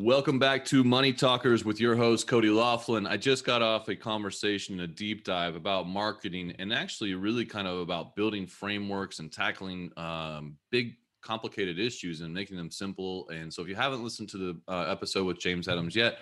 Welcome back to Money Talkers with your host, Cody Laughlin. I just got off a conversation, a deep dive about marketing and actually really kind of about building frameworks and tackling um, big, complicated issues and making them simple. And so if you haven't listened to the uh, episode with James Adams yet,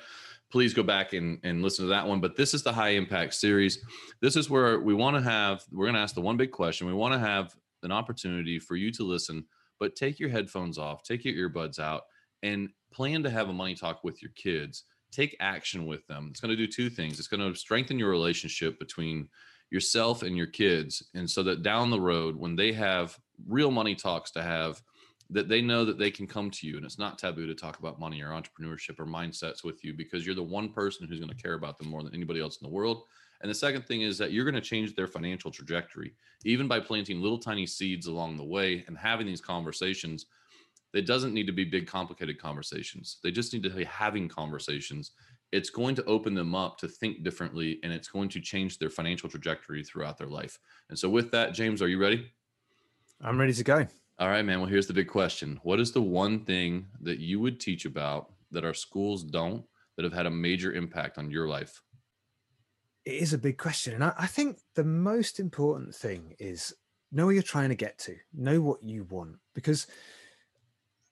please go back and, and listen to that one. But this is the high impact series. This is where we want to have, we're going to ask the one big question. We want to have an opportunity for you to listen, but take your headphones off, take your earbuds out, and plan to have a money talk with your kids take action with them. It's going to do two things. It's going to strengthen your relationship between yourself and your kids and so that down the road when they have real money talks to have that they know that they can come to you and it's not taboo to talk about money or entrepreneurship or mindsets with you because you're the one person who's going to care about them more than anybody else in the world. And the second thing is that you're going to change their financial trajectory even by planting little tiny seeds along the way and having these conversations it doesn't need to be big, complicated conversations. They just need to be having conversations. It's going to open them up to think differently and it's going to change their financial trajectory throughout their life. And so, with that, James, are you ready? I'm ready to go. All right, man. Well, here's the big question What is the one thing that you would teach about that our schools don't that have had a major impact on your life? It is a big question. And I, I think the most important thing is know where you're trying to get to, know what you want. Because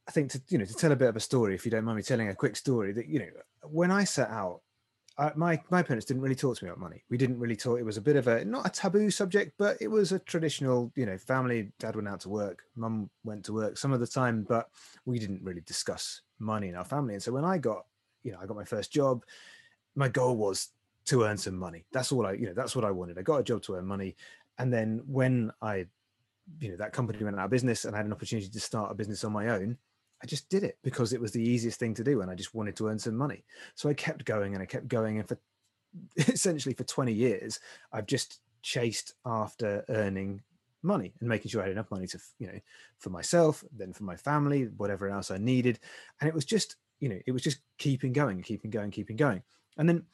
I think to you know to tell a bit of a story, if you don't mind me telling a quick story, that you know when I set out, I, my my parents didn't really talk to me about money. We didn't really talk. It was a bit of a not a taboo subject, but it was a traditional you know family. Dad went out to work, mum went to work some of the time, but we didn't really discuss money in our family. And so when I got you know I got my first job, my goal was to earn some money. That's all I you know that's what I wanted. I got a job to earn money, and then when I you know that company went out of business and I had an opportunity to start a business on my own I just did it because it was the easiest thing to do and I just wanted to earn some money. So I kept going and I kept going. And for essentially for 20 years, I've just chased after earning money and making sure I had enough money to, you know, for myself, then for my family, whatever else I needed. And it was just, you know, it was just keeping going, keeping going, keeping going. And then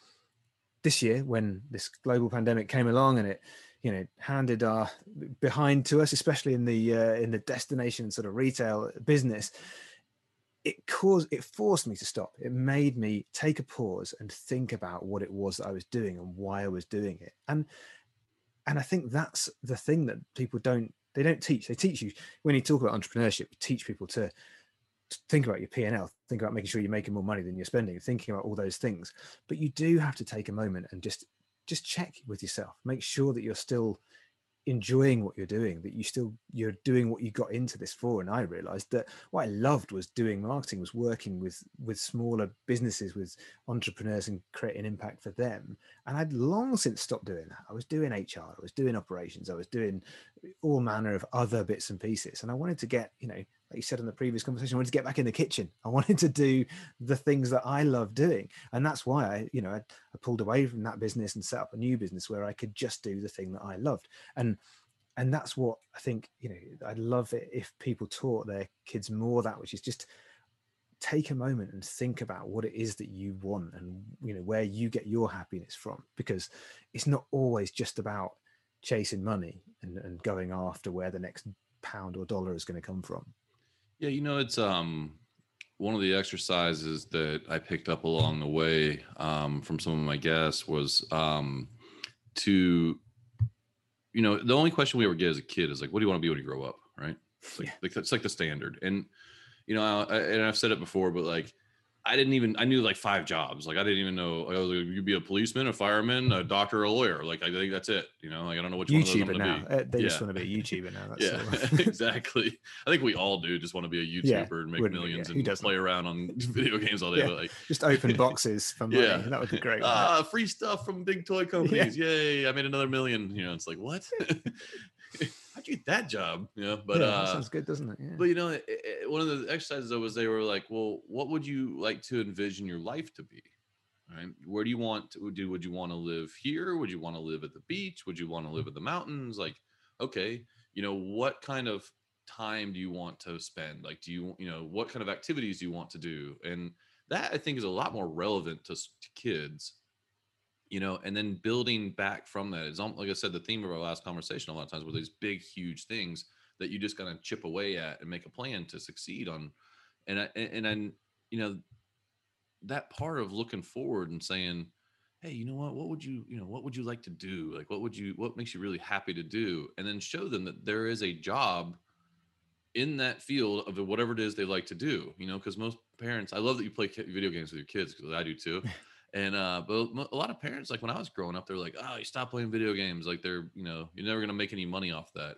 this year, when this global pandemic came along and it, you know handed our behind to us especially in the uh, in the destination sort of retail business it caused it forced me to stop. It made me take a pause and think about what it was that i was doing and why i was doing it. And and i think that's the thing that people don't they don't teach. They teach you when you talk about entrepreneurship you teach people to think about your p&l think about making sure you're making more money than you're spending thinking about all those things. But you do have to take a moment and just just check with yourself. Make sure that you're still enjoying what you're doing that you still you're doing what you got into this for. And i realized that what i loved was doing marketing was working with with smaller businesses with entrepreneurs and creating impact for them. And i'd long since stopped doing that. I was doing hr i was doing operations i was doing all manner of other bits and pieces. And i wanted to get you know like you said in the previous conversation, I wanted to get back in the kitchen. I wanted to do the things that I love doing. And that's why I, you know, I, I, pulled away from that business and set up a new business where I could just do the thing that I loved. And and that's what I think, you know, I'd love it if people taught their kids more that, which is just take a moment and think about what it is that you want and you know where you get your happiness from because it's not always just about chasing money and, and going after where the next pound or dollar is going to come from yeah, you know, it's um one of the exercises that I picked up along the way um, from some of my guests was um, to, you know, the only question we ever get as a kid is like, "What do you want to be when you grow up?" Right? It's like, yeah. like that's like the standard. And you know, I, and I've said it before, but like I didn't even I knew like five jobs. Like I didn't even know I was like, you'd be a policeman, a fireman, a doctor, a lawyer. Like I think that's it. You know, like I don't know which YouTuber one now. Be. Uh, they yeah. just want to be a YouTuber now. That's yeah, exactly. I think we all do just want to be a YouTuber yeah, and make millions yeah. and play around on video games all day. But like just open boxes from yeah, that would be great. Ah, free stuff from big toy companies. Yay! I made another million. You know, it's like what? how'd you get that job? You know, but yeah, uh, sounds good, doesn't it? Yeah. But you know, it, it, one of the exercises though was they were like, well, what would you like to envision your life to be? Right? Where do you want to do? Would you want to live here? Would you want to live at the beach? Would you want to live at the mountains? Like, okay, you know, what kind of time do you want to spend? Like, do you, you know, what kind of activities do you want to do? And that I think is a lot more relevant to, to kids you know, and then building back from that is like I said, the theme of our last conversation a lot of times were mm-hmm. these big, huge things that you just kind of chip away at and make a plan to succeed on. And I, and I, you know, that part of looking forward and saying, hey, you know what? What would you, you know, what would you like to do? Like, what would you, what makes you really happy to do? And then show them that there is a job in that field of whatever it is they like to do, you know, because most parents, I love that you play video games with your kids because I do too. And uh, but a lot of parents, like when I was growing up, they're like, "Oh, you stop playing video games. Like they're, you know, you're never gonna make any money off that."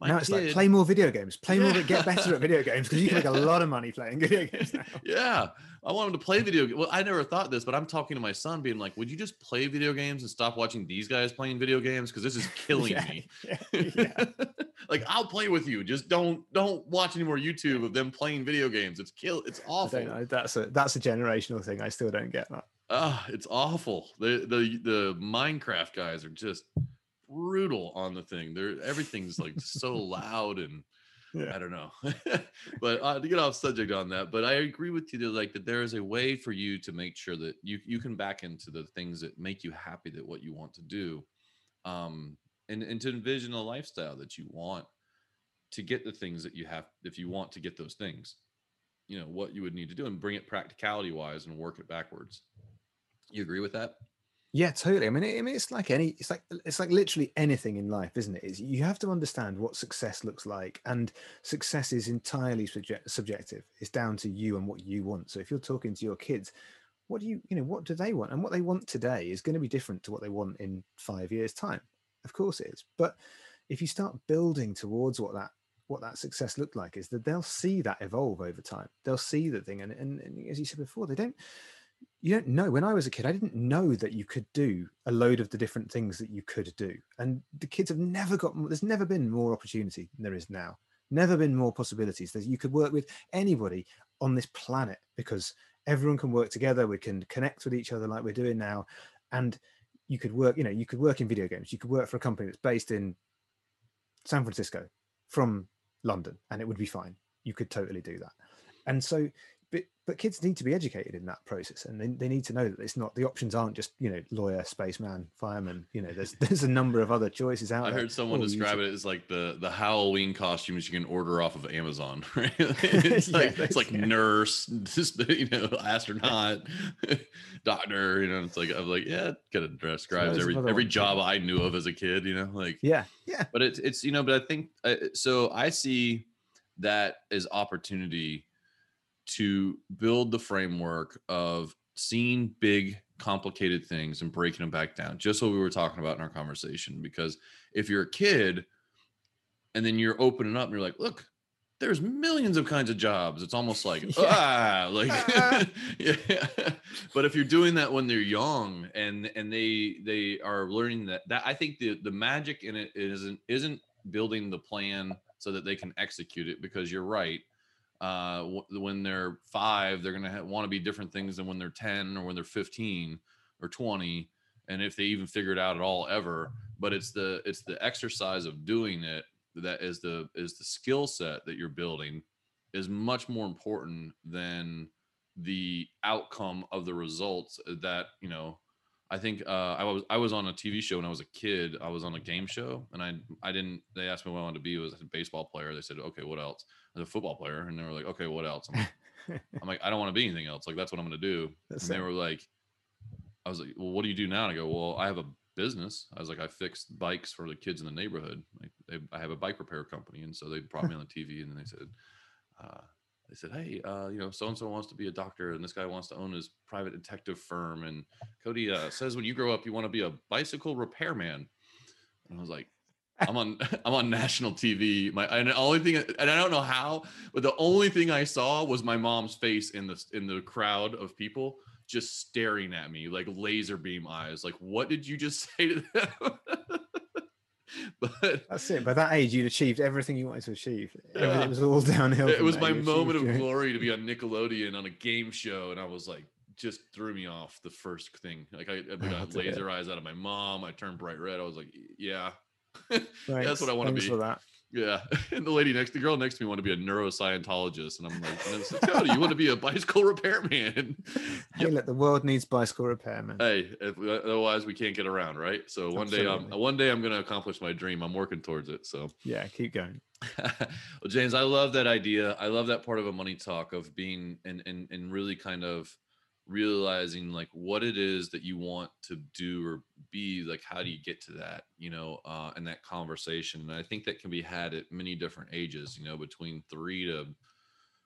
My now it's like play more video games, play more, get better at video games because you can make a lot of money playing video games now. Yeah, I want him to play video. Well, I never thought this, but I'm talking to my son, being like, "Would you just play video games and stop watching these guys playing video games? Because this is killing yeah, me. Yeah, yeah. like, I'll play with you. Just don't don't watch any more YouTube of them playing video games. It's kill. It's awful. That's a that's a generational thing. I still don't get that. Ah, it's awful. The the the Minecraft guys are just brutal on the thing. They're everything's like so loud and yeah. I don't know. but uh, to get off subject on that, but I agree with you that like that there is a way for you to make sure that you you can back into the things that make you happy that what you want to do. Um and, and to envision a lifestyle that you want to get the things that you have if you want to get those things you know what you would need to do and bring it practicality wise and work it backwards you agree with that yeah, totally. I mean, I mean, it's like any, it's like it's like literally anything in life, isn't it? Is you have to understand what success looks like, and success is entirely subject, subjective. It's down to you and what you want. So if you're talking to your kids, what do you, you know, what do they want, and what they want today is going to be different to what they want in five years' time. Of course, it is. But if you start building towards what that what that success looked like, is that they'll see that evolve over time. They'll see the thing, and, and, and as you said before, they don't you don't know. When i was a kid i didn't know that you could do a load of the different things that you could do and the kids have never got there's never been more opportunity than there is now. Never been more possibilities. That you could work with anybody on this planet because everyone can work together we can connect with each other like we're doing now and you could work you know you could work in video games. You could work for a company that's based in san francisco from london and it would be fine. You could totally do that. And so but but kids need to be educated in that process and they, they need to know that it's not the options aren't just you know lawyer spaceman fireman you know there's there's a number of other choices out i there. I heard someone oh, describe it as like the the halloween costumes you can order off of amazon right it's like yeah, it's like yeah. nurse just you know astronaut doctor you know it's like i'm like yeah it kind of describes every every job i knew of as a kid you know like yeah yeah but it's it's you know but i think uh, so i see that as opportunity to build the framework of seeing big complicated things and breaking them back down just what we were talking about in our conversation because if you're a kid and then you're opening up and you're like look there's millions of kinds of jobs it's almost like yeah. ah like yeah but if you're doing that when they're young and and they they are learning that that i think the the magic in it isn't isn't building the plan so that they can execute it because you're right uh, when they're five, they're going to ha- want to be different things than when they're 10 or when they're 15 or 20. And if they even figure it out at all ever, but it's the, it's the exercise of doing it that is the, is the skill set that you're building is much more important than the outcome of the results that, you know, I think uh, I was I was on a TV show when I was a kid. I was on a game show, and I I didn't. They asked me what I wanted to be. I was a baseball player. They said, "Okay, what else?" as a football player, and they were like, "Okay, what else?" I'm like, I'm like I don't want to be anything else. Like that's what I'm going to do. That's and they were like, I was like, "Well, what do you do now?" And I go, "Well, I have a business." I was like, "I fix bikes for the kids in the neighborhood. Like they, I have a bike repair company." And so they brought me on the TV, and then they said. Uh, they said, "Hey, uh, you know, so and so wants to be a doctor, and this guy wants to own his private detective firm." And Cody uh, says, "When you grow up, you want to be a bicycle repairman." And I was like, I'm on I'm on national TV. My and the only thing and I don't know how, but the only thing I saw was my mom's face in the in the crowd of people just staring at me like laser beam eyes. Like, what did you just say to them? but that's it. By that age, you'd achieved everything you wanted to achieve. Yeah. It was all downhill. It was my moment of glory to be on Nickelodeon on a game show, and I was like, just threw me off the first thing. Like I, I oh, got laser eyes out of my mom. I turned bright red. I was like, yeah, that's what I want to be. For that. Yeah, and the lady next, the girl next to me, want to be a neuroscientologist, and I'm like, said, Cody, you want to be a bicycle repairman? hey, look, the world needs bicycle repairmen. Hey, if, uh, otherwise we can't get around, right? So one Absolutely. day, I'm one day I'm going to accomplish my dream. I'm working towards it. So yeah, keep going. well, James, I love that idea. I love that part of a money talk of being and and and really kind of realizing like what it is that you want to do or be like how do you get to that you know uh in that conversation and i think that can be had at many different ages you know between three to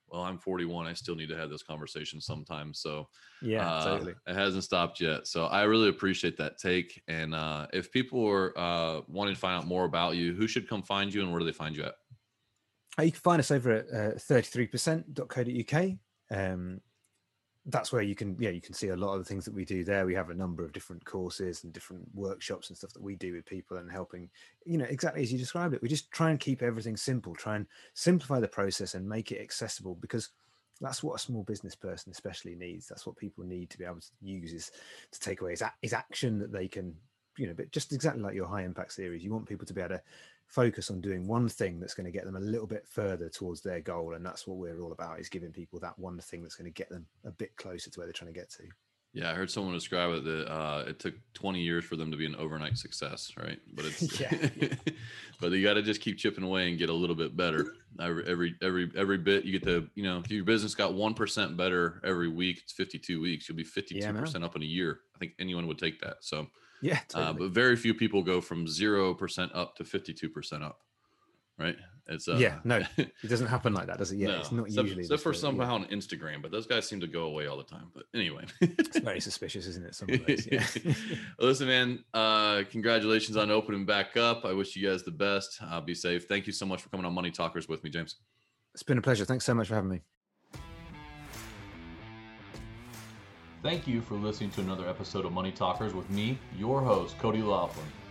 well i'm 41 i still need to have those conversations sometimes so yeah uh, totally. it hasn't stopped yet so i really appreciate that take and uh if people are uh wanting to find out more about you who should come find you and where do they find you at? Uh, you can find us over at uh, 33%.co.uk um that's where you can yeah you can see a lot of the things that we do there. We have a number of different courses and different workshops and stuff that we do with people and helping you know exactly as you described it. We just try and keep everything simple try and simplify the process and make it accessible because that's what a small business person especially needs. That's what people need to be able to use is to take away is, is action that they can you know but just exactly like your high impact series you want people to be able to focus on doing one thing that's going to get them a little bit further towards their goal and that's what we're all about is giving people that one thing that's going to get them a bit closer to where they're trying to get to yeah i heard someone describe it that uh, it took 20 years for them to be an overnight success right but it's yeah. but you got to just keep chipping away and get a little bit better every every every every bit you get to you know if your business got 1% better every week it's 52 weeks you'll be 52% up in a year i think anyone would take that so yeah, totally. uh, but very few people go from zero percent up to fifty-two percent up. Right? It's uh, yeah, no, it doesn't happen like that, does it? Yeah, no. it's not except, usually. Except for somehow yeah. on Instagram, but those guys seem to go away all the time. But anyway, it's very suspicious, isn't it? Some of those, yeah. Listen, man, uh, congratulations on opening back up. I wish you guys the best. Uh, be safe. Thank you so much for coming on Money Talkers with me, James. It's been a pleasure. Thanks so much for having me. Thank you for listening to another episode of Money Talkers with me, your host, Cody Laughlin.